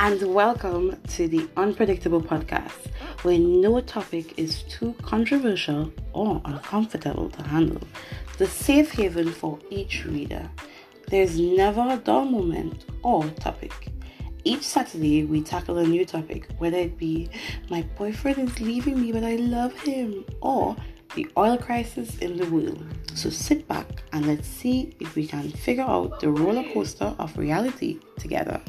and welcome to the Unpredictable Podcast, where no topic is too controversial or uncomfortable to handle. The safe haven for each reader. There's never a dull moment or topic. Each Saturday, we tackle a new topic, whether it be my boyfriend is leaving me but I love him, or the oil crisis in the world. So sit back and let's see if we can figure out the roller coaster of reality together.